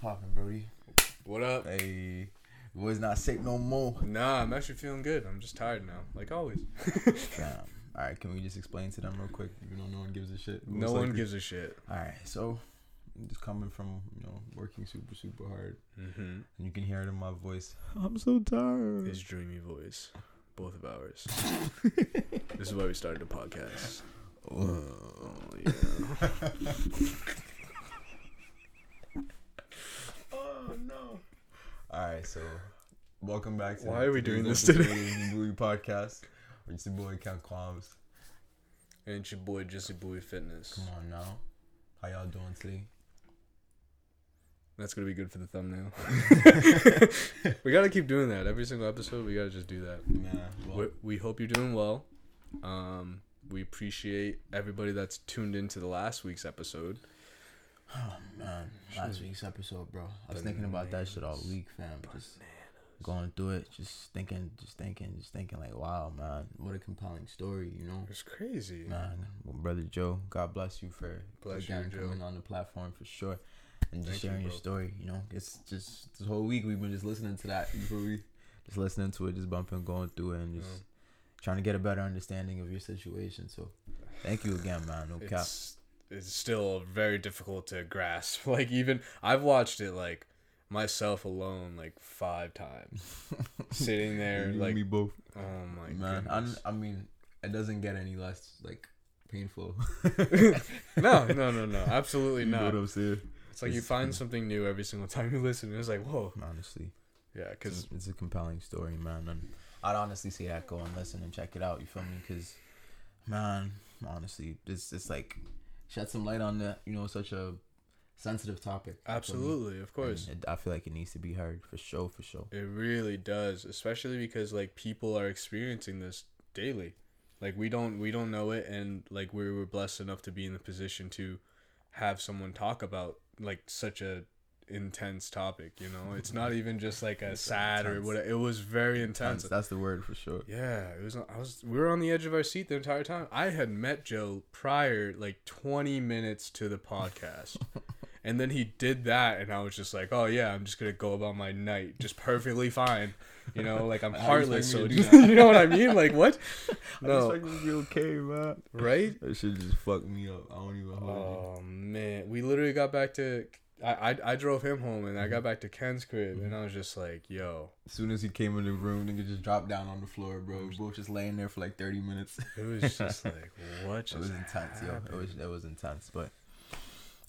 poppin', Brody? What up? Hey, boy's not sick no more. Nah, I'm actually feeling good. I'm just tired now, like always. Damn. All right, can we just explain to them real quick? You know, no one gives a shit. no Most one likely. gives a shit. All right, so I'm just coming from you know working super super hard, Mm-hmm. and you can hear it in my voice. I'm so tired. His dreamy voice, both of ours. this is why we started the podcast. Oh, yeah. oh no. All right, so welcome back to Why are we doing this today? the Podcast. It's your boy Count Quams. and it's your boy Jesse Boy Fitness. Come on now, how y'all doing today? That's gonna be good for the thumbnail. we gotta keep doing that every single episode. We gotta just do that. Nah, well, we, we hope you're doing well. Um, we appreciate everybody that's tuned into the last week's episode. Oh man, last week's episode, bro. I was thinking about that shit all week, fam. Just going through it, just thinking, just thinking, just thinking, like, wow, man, what a compelling story, you know, It's crazy. man. Well, brother Joe, God bless you for Bless again Joe. coming on the platform for sure, and just Thank you, sharing your story. You know, it's just this whole week we've been just listening to that. You feel me? Just listening to it, just bumping, going through it, and just Yeah. trying to get a better understanding of your situation. So, thank you again, man. No cap. It's it's still very difficult to grasp. Like even I've watched it like myself alone like five times, sitting there like me both. oh my Man, I, mean, it doesn't get any less like painful. no, no, no, no, absolutely you know not. what I'm saying? It's like you find something new every single time you listen. It's like whoa, Honestly, yeah, it's, because it's a compelling story, man. And I'd honestly say that go and listen and check it out. You feel me? Because, man, honestly, it's it's like shed some light on that. you know such a sensitive topic. you feel me? absolutely, of course. It, I feel like it needs to be heard for sure, for sure. It really does, especially because like people are experiencing this daily. Like we don't we don't know it and like we were blessed enough to be in the position to have someone talk about like such a intense topic, you know? It's not even just like a sad or what it was very intense. That's, that's the word for sure. Yeah, it was I was we were on the edge of our seat the entire time. I had met Joe prior like 20 minutes to the podcast. and then he did that and I was just like, "Oh yeah, I'm just to go about my night just perfectly fine." You know, like I'm heartless, so expect me to just, do that? you know what I mean? Like what? I No. like to be okay, man. Right? That shit just fucked me up. I don't even hold you. Oh man, we literally got back to I, I I drove him home and I got back to Ken's crib and I was just like, "Yo, As soon as he came in the room, nigga just dropped down on the floor, bro. We both just laying there for like thirty minutes. it was just like what just it was intense, yo. It was it was intense, but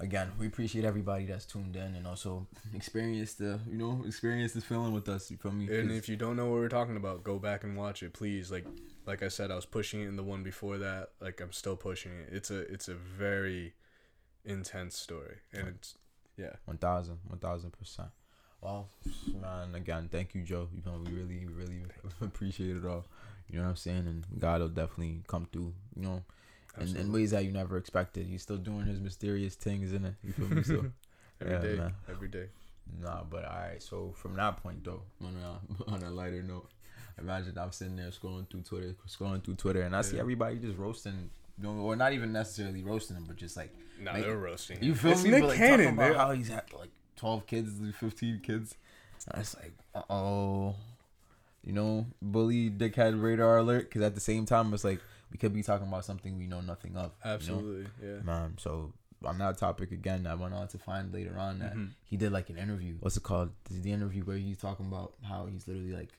again, we appreciate everybody that's tuned in and also experienced the you know experience this feeling with us. You feel me? And if you don't know what we're talking about, go back and watch it, please. Like like I said, I was pushing it in the one before that. Like I'm still pushing it. It's a it's a very intense story, and it's yeah. One thousand, one thousand percent. Well, man, again, thank you, Joe. You know, we really, really appreciate it all. You know what I'm saying? And God will definitely come through. You know, in, in ways that you never expected. He's still doing his mysterious things, isn't it. You feel me? So, Every yeah, day, man. every day. nah, but all right. So from that point, though, on a on a lighter note, imagine I'm sitting there scrolling through Twitter, scrolling through Twitter, and I see everybody just roasting. You know, or not even necessarily roasting him, but just like No, Like, they're roasting. you feel it's me? Nick But, like, Cannon. talking about how he's had like twelve kids, fifteen kids. And it's like, uh oh, you know, bully dickhead radar alert. Because at the same time, it's like we could be talking about something we know nothing of. you know? Absolutely, yeah. man. So on that topic again, I went on to find later on that Mhm. he did like an interview. What's it called? The interview where he's talking about how he's literally like,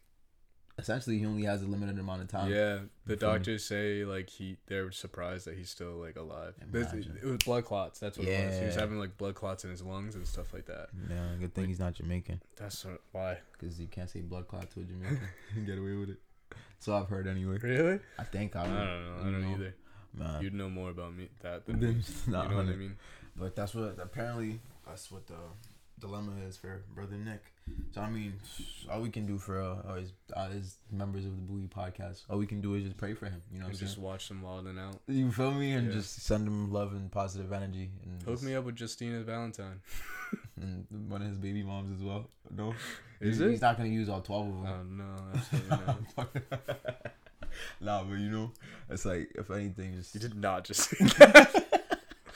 essentially, he only has a limited amount of time. Yeah, the doctors say like he they're surprised that he's still like alive. This-. It was blood clots. That's what it was. He was having like blood clots in his lungs and stuff like that. Yeah, good thing he's not Jamaican. That's what, why. because you can't say blood clot to a Jamaican and get away with it. So I've heard anyway. Really? I think I, I don't know. I don't know, either. Man, You'd know more about me that than me. you know what I mean? but that's what apparently that's what the dilemma is for brother Nick. So I mean, all we can do for uh, is, uh, is members of the Bowie podcast. All we can do is just pray for him. You know, And just watch them wilding out. you feel me, and Yeah. just send him love and positive energy, and Hook just- me up with Justina Valentine. and one of his baby moms as well. No, Is he's, it? He's not gonna use all twelve of them. Oh no, absolutely not. nah, but you know, it's like if anything, just You did not just say that.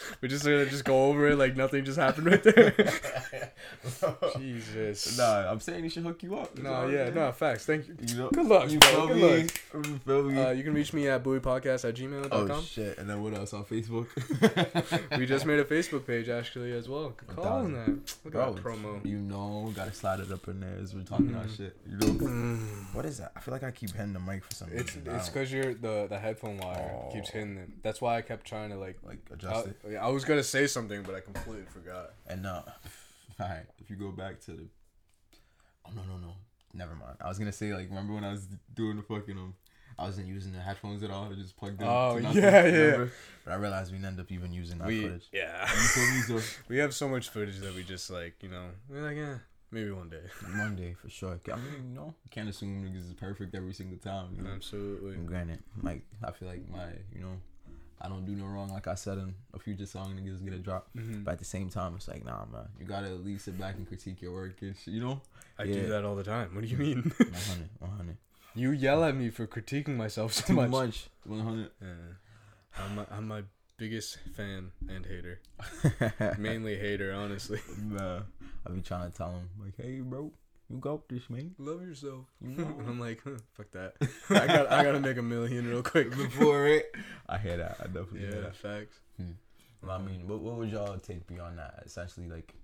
We're just gonna just go over it like nothing just happened right there. Jesus. Nah, I'm saying he should hook you up. No, I'm yeah, no, facts. Thank you. You know, Good luck, you feel Good me? luck. You feel me? Uh, you can reach me at buoypodcast at gmail.com. oh shit! And then what else on Facebook? we just made a Facebook page actually as well. Call on that. Look Bro, at that promo. You know, gotta slide it up in there as we're talking our Mhm. shit. You know, Mm. what is that? I feel like I keep hitting the mic for some reason. It's because you're the the headphone wire keeps Oh. hitting it. That's why I kept trying to like. like adjust it. I was gonna say something, but I completely forgot. And uh, all right, if you go back to the, oh no no no, never mind. I was gonna say like, remember when I was doing the fucking um, I wasn't using the headphones at all. I just plugged in. Oh, to nothing, yeah, yeah. But I realized we end up even using that we footage. yeah. You feel me? So we have so much footage that we just like you know we're like yeah maybe one day. one day for sure. I mean, you know, you can't assume niggas is perfect every single time. You know? Absolutely. And granted, like I feel like my, you know, I don't do no wrong. Like I said in a future song, niggas get a drop. Mhm. But at the same time, it's like, nah, man, you gotta at least sit back and critique your work and you know. I Yeah. do that all the time. What do you mean? 100, 100. you yell at me for critiquing myself so Too much. much. 100. Yeah. I'm my, I'm my biggest fan and hater. Mainly hater, honestly. nah, I be trying to tell him like, hey, bro, you got this, man. Love yourself. You and. I'm like, huh, fuck that. I got I gotta make a million real quick Before it, I hear that. I definitely hear Yeah, that. facts. Hmm. Well, I mean, what, what would y'all take beyond that? Essentially, like,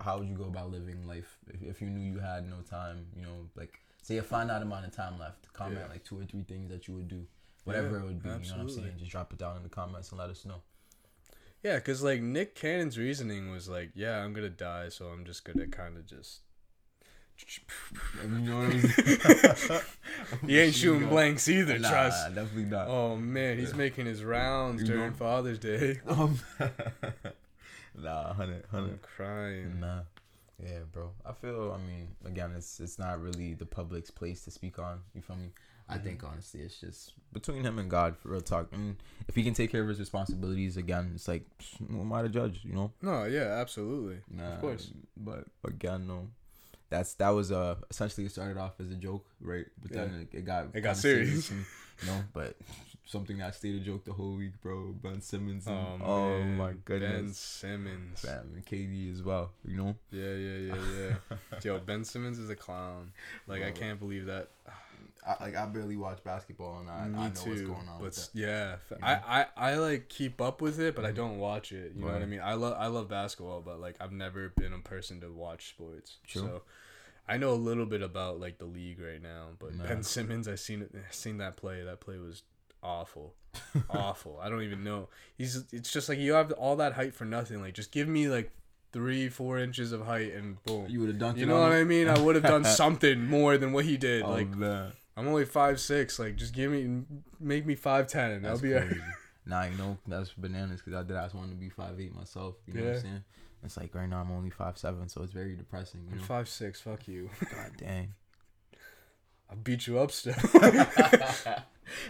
how would you go about living life if, if you knew you had no time? You know, like, say a finite amount of time left. Comment Yeah. like two or three things that you would do, whatever Yeah, it would be. You know what I'm saying? Just drop it down in the comments and let us know. Yeah, cause like Nick Cannon's reasoning was like, yeah, I'm gonna die, so I'm just gonna kind of just. You know what I'm saying? He ain't shooting blanks either. Trust. Nah, trust. definitely not. Oh man, he's making his rounds during know? Father's Day. Um, nah, hundred, I'm crying. Nah. Yeah, bro. I feel. I mean, again, it's it's not really the public's place to speak on. You feel me? I Mm-hmm. think honestly, it's just between him and God for real talk. And if he can take care of his responsibilities, again, it's like who am I to judge? You know? No, yeah, absolutely. Nah, Of course. But again, no. That's that was uh essentially it started off as a joke, right? But then it, it got It got serious. and, you know. But something that stayed a joke the whole week, bro. Ben Simmons. Oh, And, oh, man. my goodness, Ben. Simmons. Fam, and KD as well. You know. Yeah, yeah, yeah, yeah. Yo, Ben Simmons is a clown. Like I can't believe that. I, like I barely watch basketball and I, Me I know too. what's going on. but yeah, You I, know? I I like keep up with it, but I mm-hmm. don't watch it. You know what I mean? I love I love basketball, but like I've never been a person to watch sports. True. So I know a little bit about like the league right now, but. Ben Simmons, I seen eh, seen that play. That play was awful, awful. I don't even know. He's it's just like you have all that height for nothing. Like just give me like three four inches of height and boom. You would have dunked You know what him? I mean? I would have done something more than what he did. Oh, like man. I'm only five six. Like just give me, make me five ten, and I'll be. crazy. nah, you know that's bananas because I did. I just wanted to be five eight myself. You know what I'm saying? It's like right now I'm only five seven, so it's very depressing. You I'm five six. Fuck you. God dang. I'll beat you up still.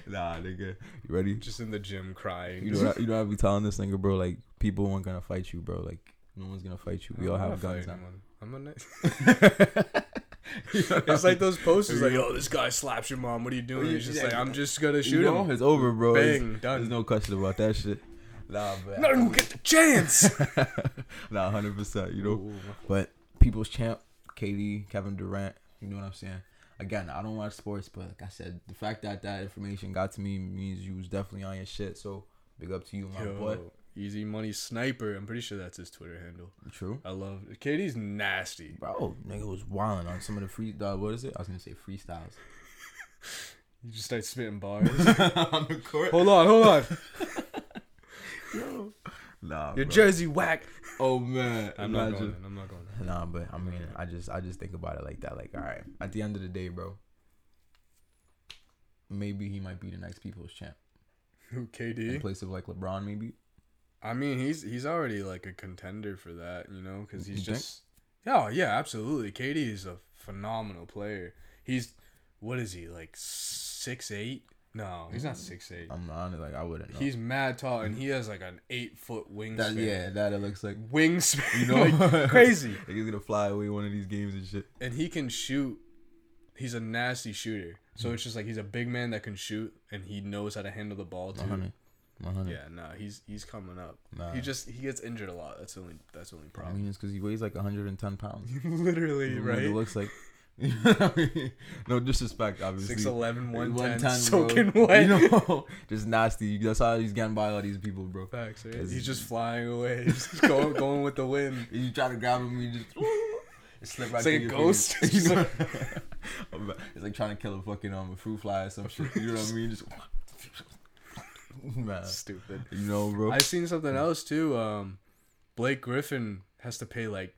nah, nigga. You ready? just in the gym crying. You know, what I, you know, I be telling this nigga, bro. Like people weren't gonna fight you, bro. Like no one's gonna fight you. We all I'm have guns. I'm a nice. it's like those posters, like, "Oh, this guy slaps your mom. What are you doing?" He's just like, "I'm just gonna shoot you know, him." It's over, bro. It's- Bang, done. There's no question about that shit. Nah, but Not even get the chance. nah, hundred percent. You know, Ooh. but people's champ, KD, Kevin Durant. You know what I'm saying? Again, I don't watch sports, but like I said, the fact that that information got to me means you was definitely on your shit. So big up to you, my boy. Easy Money Sniper. I'm pretty sure that's his Twitter handle. True, I love it. KD's nasty. bro. Nigga was wilding on some of the free. Uh, what is it? I was gonna say freestyles. You just start spitting bars. on the court. hold on, hold on. Yo. Nah, Your bro. jersey whack. Oh man, I'm not going. in, I'm not going. in. Nah, but I mean, I just I just think about it like that. Like, all right, at the end of the day, bro, maybe he might be the next people's champ Who KD? in place of like LeBron. Maybe I mean, he's he's already like a contender for that, you know, because he's You think? just. Yeah, yeah, absolutely. KD is a phenomenal player. He's what is he like six eight? No, he's not six eight. I'm honest, like I wouldn't. Know. He's mad tall, and he has like an eight foot wingspan. that, yeah, that it looks like wingspan. you know like, crazy. like he's gonna fly away one of these games and shit. and he can shoot. He's a nasty shooter. So mm. it's just like he's a big man that can shoot, and he knows how to handle the ball too. 100. 100. Yeah, nah, he's he's coming up. Nah. He just he gets injured a lot. That's the only that's the only I problem. mean, it's because he weighs like 110 pounds. Literally, right? It looks like. You know what I mean? no disrespect, obviously. 6'11", 110, 110, soaking bro. wet. You know, just nasty. That's how he's getting by all these people, bro. Facts, right? He's just flying away, He's just going going with the wind. You try to grab him, you just. It's like through a ghost. You know? it's like trying to kill a fucking um a fruit fly or some shit. You know what I mean? Just man, Stupid. you know, bro. I've seen something else too. Um, Blake Griffin has to pay like,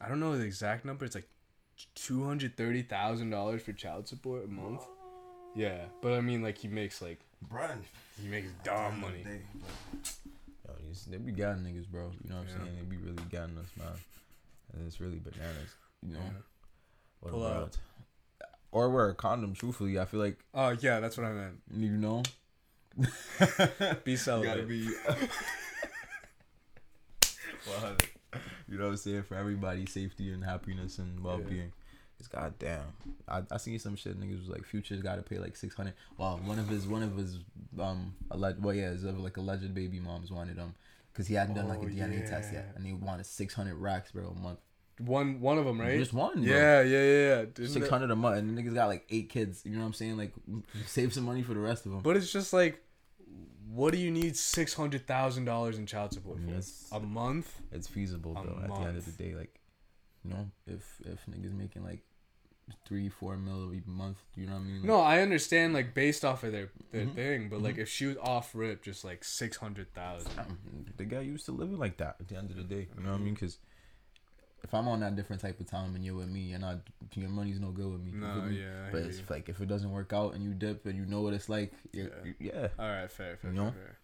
I don't know the exact number. It's like two hundred thirty thousand dollars for child support a month. Yeah, but I mean, like he makes like Bruh. he makes dumb money. Yo, these, they be getting niggas, bro. You know what I'm saying? They be really getting us, man. And it's really bananas. You know. Yeah. What Pull about- out. Or wear a condom. Truthfully, I feel like Oh yeah, that's what I meant. you know. Be You gotta be. well, you know what I'm saying? For everybody's safety and happiness and well being. It's goddamn. I I seen some shit. Niggas was like, Future's got to pay like six hundred. Well, one of his one of his um alleged well yeah, his like alleged baby moms wanted him because he hadn't done like a Oh, DNA test yet, and he wanted six hundred racks, bro, a month. One one of them, right? Just one, bro. Yeah, yeah, yeah. yeah. Six hundred a month, and the niggas got like eight kids. You know what I'm saying? Like, save some money for the rest of them. But it's just like, what do you need six hundred thousand dollars in child support for? Yes. A month? it's feasible though. At the end of the day, like, you know, if if niggas making like three, four mil a month, you know what I mean? Like, No, I understand like based off of their their Mhm. thing, but like if she was off rip, just like six hundred thousand. the guy used to living like that. At the end of the day, you know what I mean? Because if I'm on that different type of time and you're with me, you're not your money's no good with me. No, feel me? yeah. I But it's you. like if it doesn't work out and you dip and you know what it's like, you're, Yeah. yeah, All right, fair, fair, You know? fair.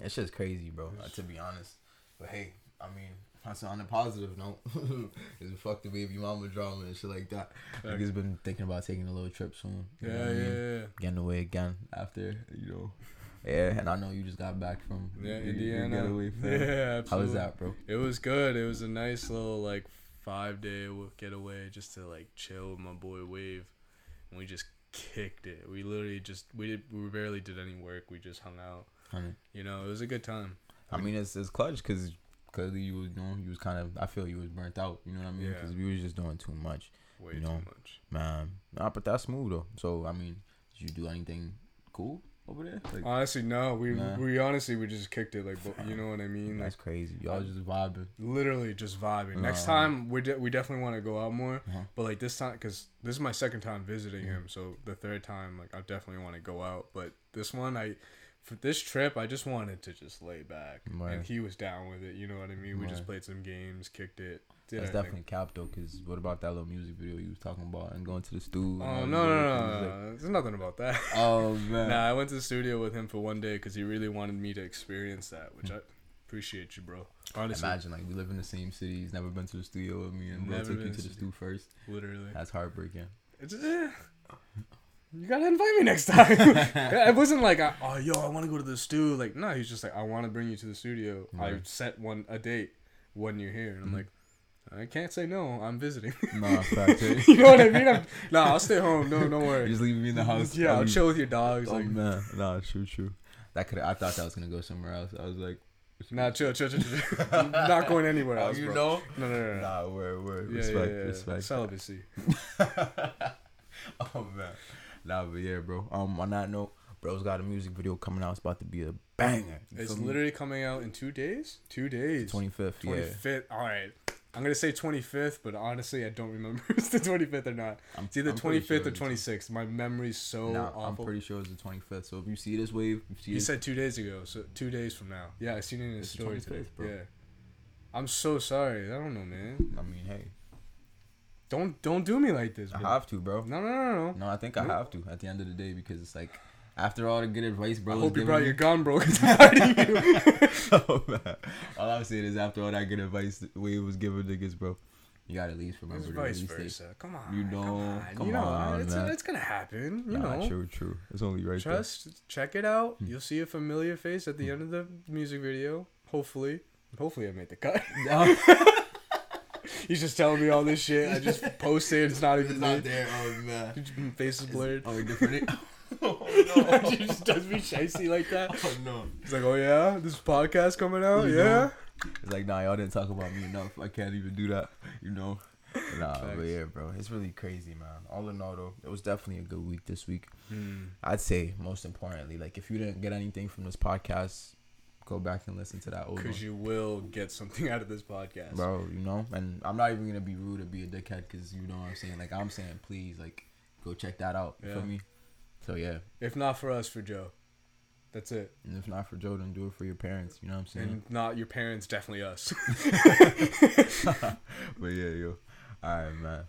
It's just crazy, bro. uh, to be honest. But hey, I mean, that's on a positive note. is fuck the baby mama drama and shit like that. Fact. Niggas been thinking about taking a little trip soon. know Yeah, I mean? yeah, yeah. Getting away again after you know. Yeah, and I know you just got back from Yeah, your- Indiana. fam. Yeah, How was that, bro? It was good. It was a nice little like five day getaway just to like chill with my boy Wave, and we just kicked it. We literally just we did we barely did any work. We just hung out. Honey. You know, it was a good time. I mean, it's it's clutch because clearly you was you know you was kind of I feel you was burnt out. You know what I mean? Yeah. Because we was just doing too much. Way You too know. much. Man, nah, but that's smooth though. So I mean, did you do anything cool over there? Like, Honestly, no. We Nah. we honestly we just kicked it like you know what I mean. Like that's crazy. Y'all just vibing. literally just vibing. Next time we de- we definitely want to go out more. Uh-huh. But like this time, cause this is my second time visiting Mm-hmm. him, so the third time, like I definitely want to go out. But this one, I for this trip, I just wanted to just lay back, Right. and he was down with it. You know what I mean? We just played some games, kicked it. That's definitely cap though. Cause what about that little music video you was talking about and going to the all Oh no no no, no, like- There's nothing about that. Oh man. nah, I went to the studio with him for one day because he really wanted me to experience that, which Hmm. I appreciate you, bro. Honestly, Imagine like we live in the same city. He's never been to the studio with me, and bro took you to the stew first. literally. That's heartbreaking. It's, eh, you gotta invite me next time. it wasn't like, oh, yo, I want to go to the stew. Like, no, he's just like, I want to bring you to the studio. I set one a date when you're here, and I'm Mhm. like, I can't say no. I'm visiting. Nah, fact. eh? you know what I mean? I'm, nah, I'll stay home. No, don't You're just leaving me in the house. Yeah, I I'll chill with your dogs. Oh Like, man, nah, true, true. That could I thought that was gonna go somewhere else. I was like, nah, chill, chill, chill, chill. I'm not going anywhere oh, else. you bro. know? No, no, no, no. Nah, word, word. Yeah, respect, yeah, yeah. respect. Celibacy. oh man, nah, but yeah, bro. Um, on that note, bro's got a music video coming out. It's about to be a banger. It's literally coming out in two days. Two days. twenty fifth. Yeah, 25th. All right. I'm gonna say 25th, but honestly, I don't remember if it's the 25th or not. I'm, It's either I'm 25th sure or 26th. My memory's so Nah, I'm pretty sure it's the twenty fifth. So if you see this wave, if you see He this, said two days ago, so two days from now. Yeah, I seen it in his story 25th, today. bro. Yeah. I'm so sorry. I don't know, man. I mean, hey, Don't don't do me like this, I have to, bro. No, no, no, no. No, I think I have to at the end of the day because it's like after all the good advice, bro. I hope you brought me- your gun, bro, because I'm you. oh man, all I'm saying is after all that good advice Wave was giving niggas, bro, you gotta at least remember It's vice versa. Come on. You come know, on. come you know, on, it's, man. it's gonna happen. You nah, know. true, true. It's only right Trust, check it out. Hmm. You'll see a familiar face at the end of the music video. Hopefully, hopefully I made the cut. there. He's just telling me all this shit. I just posted. It's not even it's not there. Oh man. Face is blurred. Oh, different. oh no! he just does me shicey like that. Oh no. He's like, oh yeah, this podcast coming out, You yeah. know? It's like, nah, y'all didn't talk about me enough. I can't even do that. You know. Nah, but Facts. yeah, bro, it's really crazy, man. All in all, though, it was definitely a good week this week. Hmm. I'd say most importantly, like if you didn't get anything from this podcast, go back and listen to that old. Because you will get something out of this podcast. bro. You know, and I'm not even gonna be rude or be a dickhead because you know what I'm saying. Like I'm saying, please, like go check that out. You Yeah. feel me? So yeah, If not for us, for Joe. That's it. and if not for Joe, then do it for your parents. You know what I'm saying? And not your parents, definitely us. but yeah, yo, all right, man.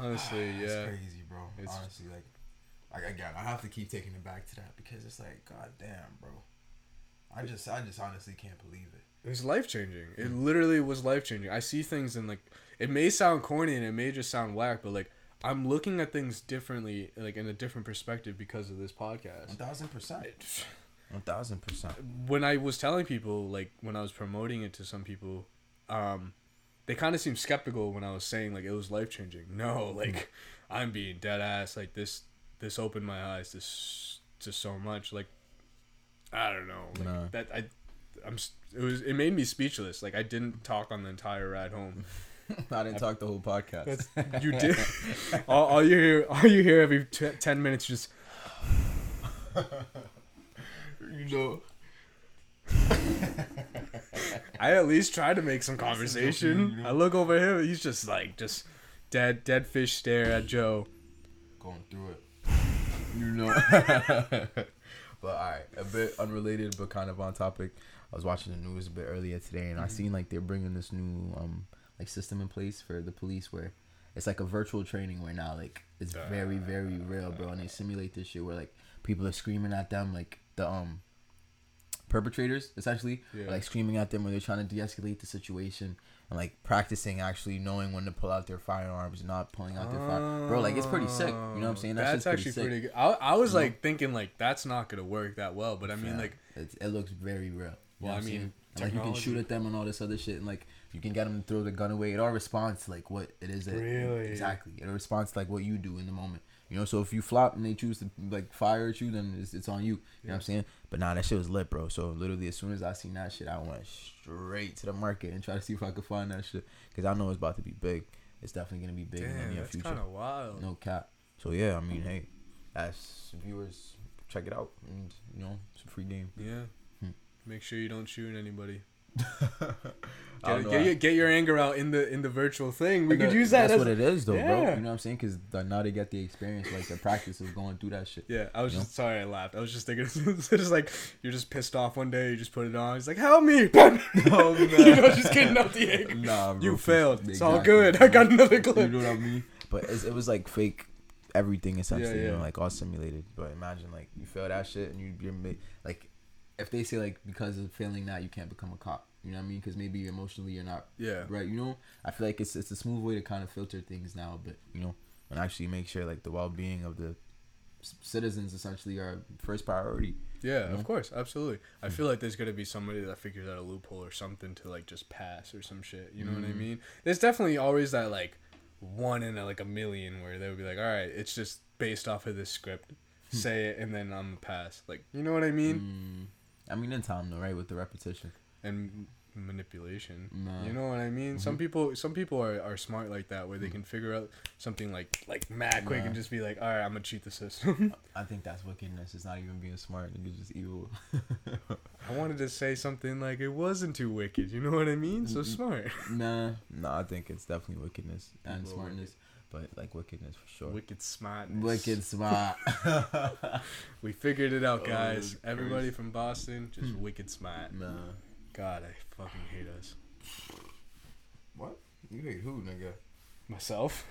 Honestly, It's yeah. crazy, bro. It's- Honestly, like, like again, I have to keep taking it back to that because it's like, god damn, bro. I just, I just honestly can't believe it. It was life changing. It literally was life changing. I see things and like it may sound corny and it may just sound whack, but like I'm looking at things differently, like in a different perspective because of this podcast. thousand percent. One thousand percent. When I was telling people, like when I was promoting it to some people, um, they kind of seemed skeptical when I was saying like it was life changing. No, like I'm being dead ass. Like this, this opened my eyes to to so much. Like I don't know. Like, Nah. That I, I'm. It was. It made me speechless. Like I didn't talk on the entire ride home. I didn't talk the whole podcast. That's you did. all, all you hear, all you hear every t- ten minutes, just you know. I at least try to make some you, conversation. you know? I look over him. He's just like just dead, dead fish stare at Joe. going through it. You know. But alright, a bit unrelated but kind of on topic. I was watching the news a bit earlier today, and I seen like they're bringing this new um like system in place for the police where it's like a virtual training where now like it's very very real, bro, and they simulate this shit where like people are screaming at them like the um perpetrators essentially are, Yeah. like screaming at them when they're trying to de-escalate the situation and like practicing actually knowing when to pull out their firearms and not pulling out their fire bro like it's pretty sick you know what i'm saying that's actually sick. pretty good. I, I was You know? like thinking like that's not gonna work that well, but I mean Yeah, like it's, it looks very real. Well, I mean. Like you can shoot at them and all this other shit, and like you can get them to throw the gun away. It all responds to like what it is. That, Really? Exactly. It responds to like what you do in the moment. You know, so if you flop and they choose to like fire at you, then it's, it's on you. You know what I'm saying? But nah, that shit was lit, bro. So literally, as soon as I seen that shit, I went straight to the market and try to see if I could find that shit because I know it's about to be big. It's definitely gonna be big in the damn, near that's future. kind of wild. No cap. So yeah, I mean, hey, as viewers, check it out, and you know, it's a free game. Yeah. Hmm. Make sure you don't shoot anybody. Get, get, your, get your anger out in the in the virtual thing. We And could that- use that That's as what it is, though, bro. You know what I'm saying? Because now they get the experience, like the practice of going through that shit. Yeah, I was You know? just sorry I laughed. I was just thinking it's just like you're just pissed off one day, you just put it on. He's like, "Help me!" Oh, you know, just getting out the anger. Nah, bro. You failed. It's all good. I got another clip. You know what I mean? But it's, it was like fake everything essentially, you yeah. know, like all simulated. But imagine like you fail that shit and you you're like, if they say like because of failing that you can't become a cop, you know what I mean? Because maybe emotionally you're not Yeah. right. You know, I feel like it's it's a smooth way to kind of filter things now, but you know, and actually make sure like the well being of the citizens essentially are first priority. Yeah, know? of course, absolutely. I feel like there's gonna be somebody that figures out a loophole or something to like just pass or some shit. You know what I Mhm. mean? There's definitely always that like one in a, like a million where they would be like, all right, it's just based off of this script. Say it and then I'm a pass. Like, you know what I mean? Mm, I mean, in time though, right? With the repetition. And manipulation. You know what I mean? Mm-hmm. Some people, some people are, are smart like that, where they can figure out something like like mad quick and just be like, all right, I'm gonna cheat the system. I think that's wickedness. It's not even being smart. it's just evil. I wanted to say something like it wasn't too wicked. You know what I mean? So smart. nah, nah. I think it's definitely wickedness and smartness, but like wickedness for sure. Wicked smart. Wicked smart. We figured it out, Oh, guys. Christ. Everybody from Boston, just wicked smart. nah. God, I fucking hate us. What? You hate who, nigga? Myself.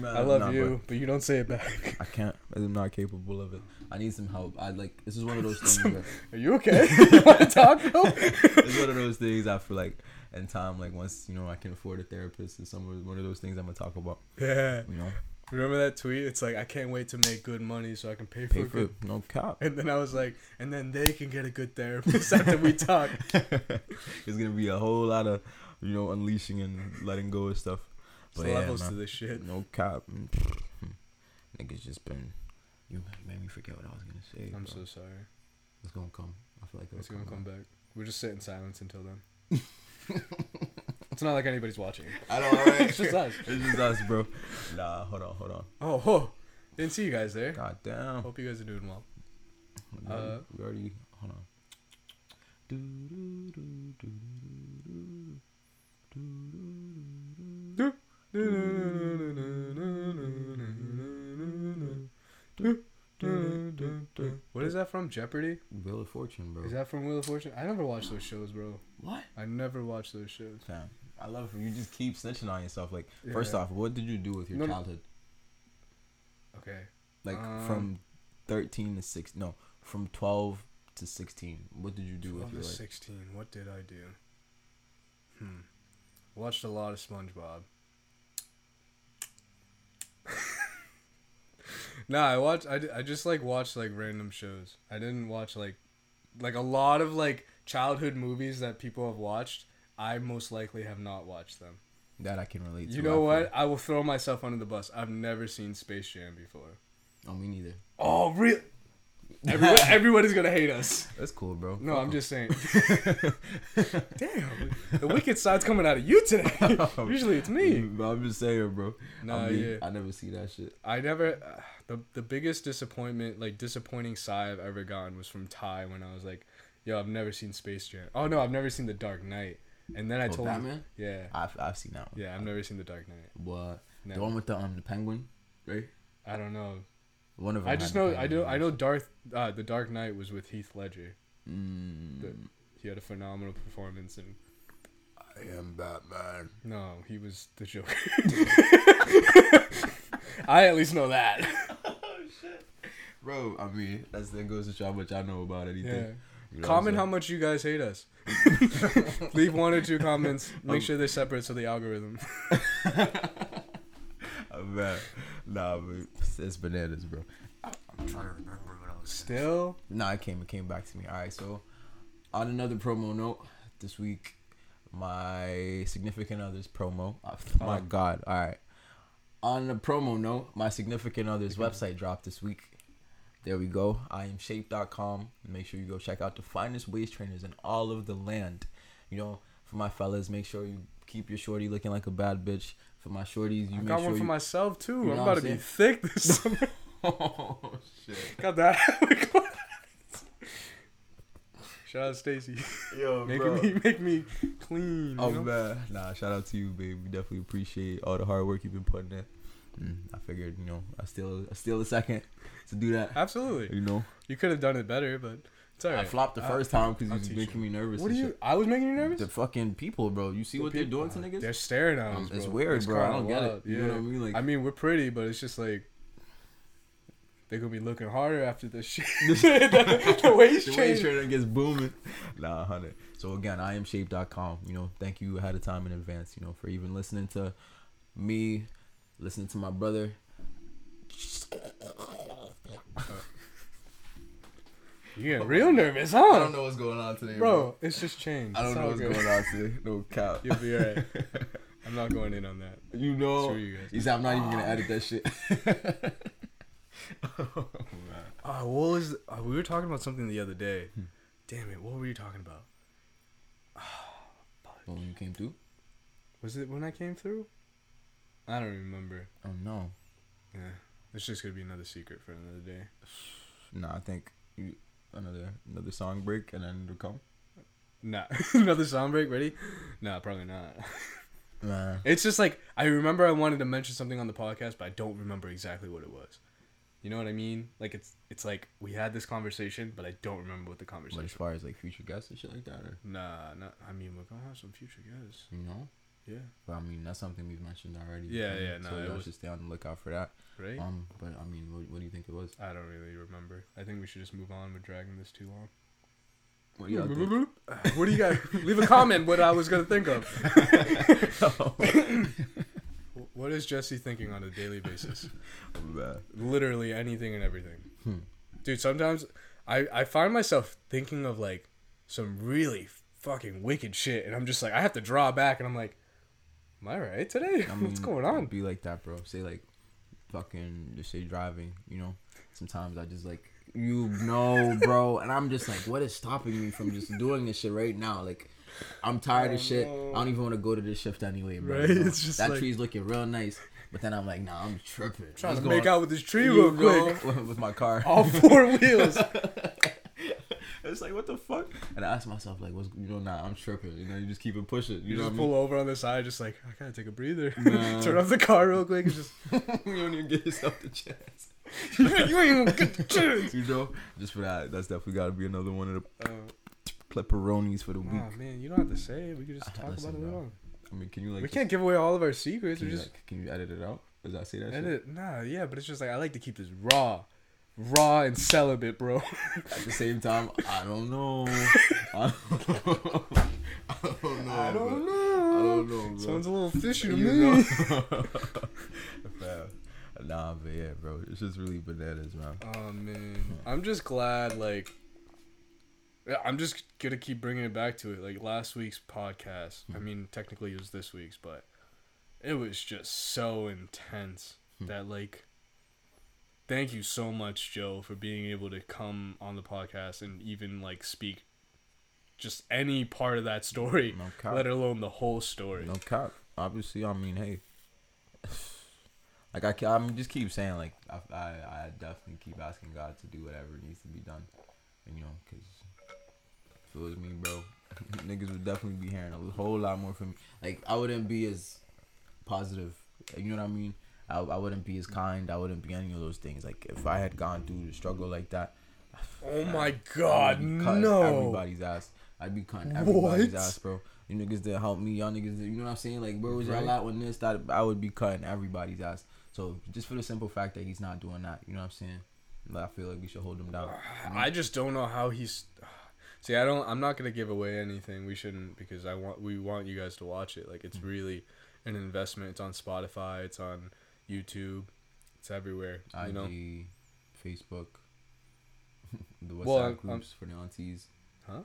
Nah, I love nah, you, bro. but you don't say it back. I can't. I'm not capable of it. I need some help. I like. This is one of those things. Some- where, Are you okay? you want to talk, bro? it's one of those things. I feel like in time, like once you know, I can afford a therapist. It's some one of those things I'm gonna talk about. Yeah. You know, Remember that tweet? It's like I can't wait to make good money so I can pay for, pay for it. No cap. And then I was like, and then they can get a good therapist after we talk. It's gonna be a whole lot of, you know, unleashing and letting go of stuff. But yeah, levels man. to this shit. No cap. Mm, hmm. Niggas just been You made me forget what I was gonna say. I'm bro. so sorry. It's gonna come. I feel like It's gonna come back. back. We'll just sit in silence until then. It's not like anybody's watching. I don't know. Right? it's just us. It's just us, bro. Nah, hold on, hold on. Oh, oh. Didn't see you guys there. God damn. Hope you guys are doing well. We already, uh, we already hold on. Do, do, do, do, do, do. What is that from? Jeopardy? Wheel of Fortune, bro. Is that from Wheel of Fortune? I never watched those shows, bro. What? I never watched those shows. Damn. I love you. Just keep snitching on yourself. Like, first off, what did you do with your No, childhood? Okay. Like Um, from thirteen to six? No, from twelve to sixteen. What did you do 12 with to your life? 16. What did I do? Hmm. Watched a lot of SpongeBob. nah, I watched. I, I just like watched like random shows. I didn't watch like like a lot of like childhood movies that people have watched. I most likely have not watched them. That I can relate to. You I know feel. what? I will throw myself under the bus. I've never seen Space Jam before. Oh, me neither. Oh, really? Everyone, everybody's gonna hate us. That's cool, bro. No, I'm just saying. Damn, the wicked side's coming out of you today. Usually it's me. But I'm just saying, bro. Nah, I mean, yeah. I never see that shit. I never. Uh, the the biggest disappointment, like disappointing sigh I've ever gotten, was from Ty when I was like, "Yo, I've never seen Space Jam." Oh no, I've never seen The Dark Knight. And then I Oh, told him, Batman? yeah, I've I've seen that one. yeah, I've never seen The Dark Knight. What? Never. The one with the um the penguin, right? I don't know. One of them. I just know. I know. I know. Darth. Uh, the Dark Knight was with Heath Ledger. Mm, The- He had a phenomenal performance, and I am Batman. no, he was the Joker. I at least know that. oh shit, Bro, I mean, that's that goes to show how much I know about anything. Yeah. You know Comment how much you guys hate us. Leave one or two comments. Make Um, sure they're separate so the algorithm. Oh, man. Nah, but it's, bananas, bro. I'm trying to remember what I was Still, Nah, it came it came back to me. All right, so on another promo note, this week my significant other's promo. Oh, my. God! All right. On the promo note, my significant other's website dropped this week. There we go. I am shape.com. Make sure you go check out the finest waist trainers in all of the land. You know, for my fellas, make sure you keep your shorty looking like a bad bitch. For my shorties, you I make got sure one for you. myself too. You I'm know about what to I'm be thick this summer. oh shit! got that. Shout out Stacy. Yo, Making me make me clean. Oh you know? man, nah! Shout out to you, babe. We definitely appreciate all the hard work you've been putting in. Mm, I figured, you know, I still, I steal a second to do that. Absolutely. You know, You could have done it better, but it's alright. I flopped the I- first time because you was making me nervous. What are you? shit. I was making you nervous. The fucking people, bro. You see The what they're people- doing to niggas? They're staring at Um, us. it's bro. weird, bro. I don't get it. wild. You know what I mean? Like, I mean, we're pretty, but it's just like they're gonna be looking harder after this shit. the, the waist the change. waist trainer gets booming. Nah, hundred. So again, I am shape.com. You know, thank you ahead of time in advance. You know, for even listening to me, listening to my brother. You getting real nervous, huh? I don't know what's going on today, Bro, it's just changed. I don't It's know what's good. going on today. No cap. You'll be alright. I'm not going in on that. You know, Screw you guys. he said I'm not even gonna edit that shit. oh, Uh, what was uh, we were talking about something the other day? Hmm. Damn it, what were you talking about? when you came through? Was it when I came through? I don't remember. Oh no, Yeah, it's just gonna be another secret for another day. no. I think you another another song break and then we'll come. Nah, another song break. Ready? Nah, probably not. Nah. It's just like I remember I wanted to mention something on the podcast, but I don't remember exactly what it was. You know what I mean? Like it's it's like we had this conversation, but I don't remember what the conversation. But as far as like future guests and shit like that, or Nah, not. I mean, we're gonna have some future guests. you know, Yeah. but I mean that's something we've mentioned already. Yeah, yeah, So no, it y'all was- should stay on the lookout for that. Right. Um, but I mean, what, what do you think it was? I don't really remember. I think we should just move on. We're dragging this too long. What do y'all think? what do you got? Leave a comment what I was gonna think of. what is Jesse thinking on a daily basis? Literally anything and everything. Hmm. Dude, sometimes I, I find myself thinking of like some really fucking wicked shit and I'm just like I have to draw back and I'm like, Am I right today? I mean, What's going on? Be like that, bro. Say like, fucking just say driving. You know, sometimes I just like you know, bro, and I'm just like, what is stopping me from just doing this shit right now? Like, I'm tired of shit. I don't even want to go to this shift anyway, bro. Oh, Right, You know? it's just that like- tree's looking real nice, but then I'm like, nah, I'm tripping. Trying Let's to make out with this tree real quick. with my car. All four wheels. it's like what the fuck? And I ask myself like, what's you know? Nah, I'm tripping. You know, you just keep it pushing. You, You know just what I mean? pull over on the side, just like I gotta take a breather. Nah. Turn off the car real quick. And just you don't even give yourself the chance. you ain't even get the chance. You know, just for that, that's definitely got to be another one of the Uh, pepperonis for the week. oh man, you don't have to say it. We can just talk listen, about it bro. later. I mean, can you like? we just- can't give away all of our secrets. Can We you, just like, can you edit it out? Does that say that? shit? edit. Nah, yeah, but it's just like I like to keep this raw, raw and celibate, bro. At the same time, I don't know. I don't know. I don't know. I don't know. I don't know. Bro. Sounds a little fishy to You me. Nah, but yeah, bro, it's just really bananas, man. Oh man, I'm just glad. Like, I'm just gonna keep bringing it back to it. Like last week's podcast. I Hmm. mean, technically it was this week's, but it was just so intense Hmm. that like. Thank you so much, Joe, for being able to come on the podcast and even like speak just any part of that story, No let alone the whole story. No cap. Obviously, I mean, hey, like I, I'm just keep saying, like I, I, I definitely keep asking God to do whatever needs to be done, and you know, cause if it was me, bro, niggas would definitely be hearing a whole lot more from me. Like I wouldn't be as positive. You know what I mean? I, I wouldn't be as kind. I wouldn't be any of those things. Like if I had gone through the struggle like that. Oh my God, no! Everybody's ass. I'd be cutting everybody's What? ass, bro. You niggas didn't help me. Y'all niggas, you know what I'm saying? Like, where was y'all Right. at when this? That I would be cutting everybody's ass. So just for the simple fact that he's not doing that, you know what I'm saying? I feel like we should hold him down. I just don't know how he's. See, I don't. I'm not gonna give away anything. We shouldn't because I want. We want you guys to watch it. Like it's Mm-hmm. really an investment. It's on Spotify. It's on YouTube. It's everywhere. IG, You know. Facebook, the WhatsApp Well, I'm- groups for the aunties. Huh?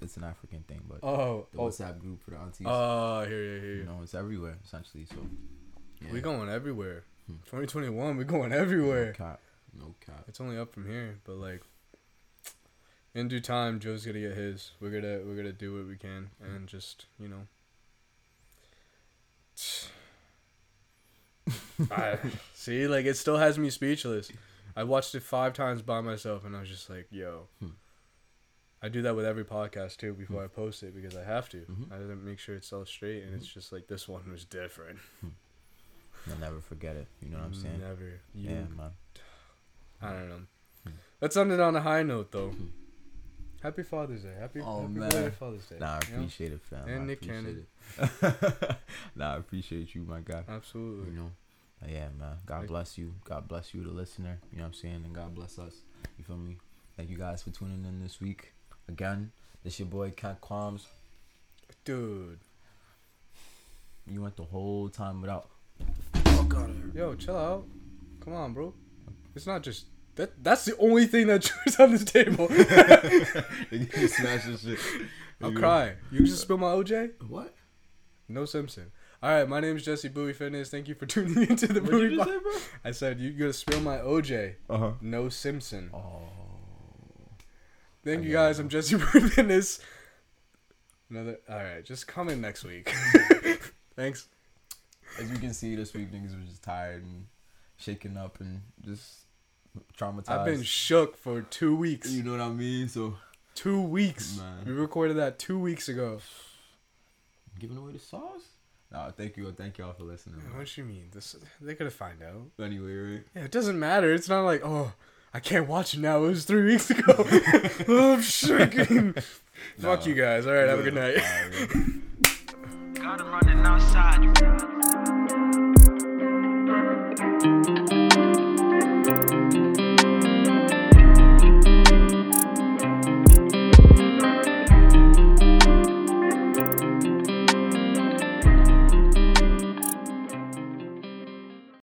It's an African thing, but Oh. the Oh. WhatsApp group for the aunties. Oh. I hear you. I hear you know, it's everywhere essentially. So We going everywhere. Hmm. 2021. we're going everywhere. no cap, no cap. It's only up from here, but like. In due time, Joe's gonna get his. We're gonna we're gonna do what we can and just you know. I see, like it still has me speechless. I watched it five times by myself, and I was just like, "Yo." Hmm. I do that with every podcast too before I post it because I have to. Mhm. I didn't make sure it's all straight, and it's just like this one was different. I'll never forget it. You know what I'm saying? Never. You, Yeah, man. I don't know. Hmm. Let's end it on a high note, though. Happy Father's Day. Happy, Oh, happy man. Father's Day. Nah, I you know? appreciate it, fam. And I Nick appreciate it. nah, I appreciate you, my guy. Absolutely. You know, Uh, yeah, man. God bless you. God bless you, the listener. You know what I'm saying? And God bless us. You feel me? Thank you guys for tuning in this week. Again, this your boy Cat Qualms. Dude. You went the whole time without. Yo, chill out. Come on, bro. It's not just that. That's the only thing that is on this table. you smash this shit. I'll You- cry. You just spill my OJ? What? No Simpson. All right, my name is Jesse Bowie Fitness. Thank you for tuning into the What Bowie did you Pod- say, bro? I said you gonna spill my OJ. Uh huh. No Simpson. Oh. Thank I you guys. it. I'm Jesse Bowie Fitness. Another. All right, just come in next week. Thanks. As you can see, this week niggas was just tired and shaken up and just traumatized. I've been shook for two weeks. You know what I mean? So Two weeks. Man. We recorded that two weeks ago. giving away the sauce. No, thank you, thank y'all for listening. man. What you mean? This they gotta find out. Anyway, right? Yeah, it doesn't matter. It's not like oh, I can't watch it now. It was three weeks ago. oh, I'm shaking. Fuck Nah. you guys. All right, have a good night.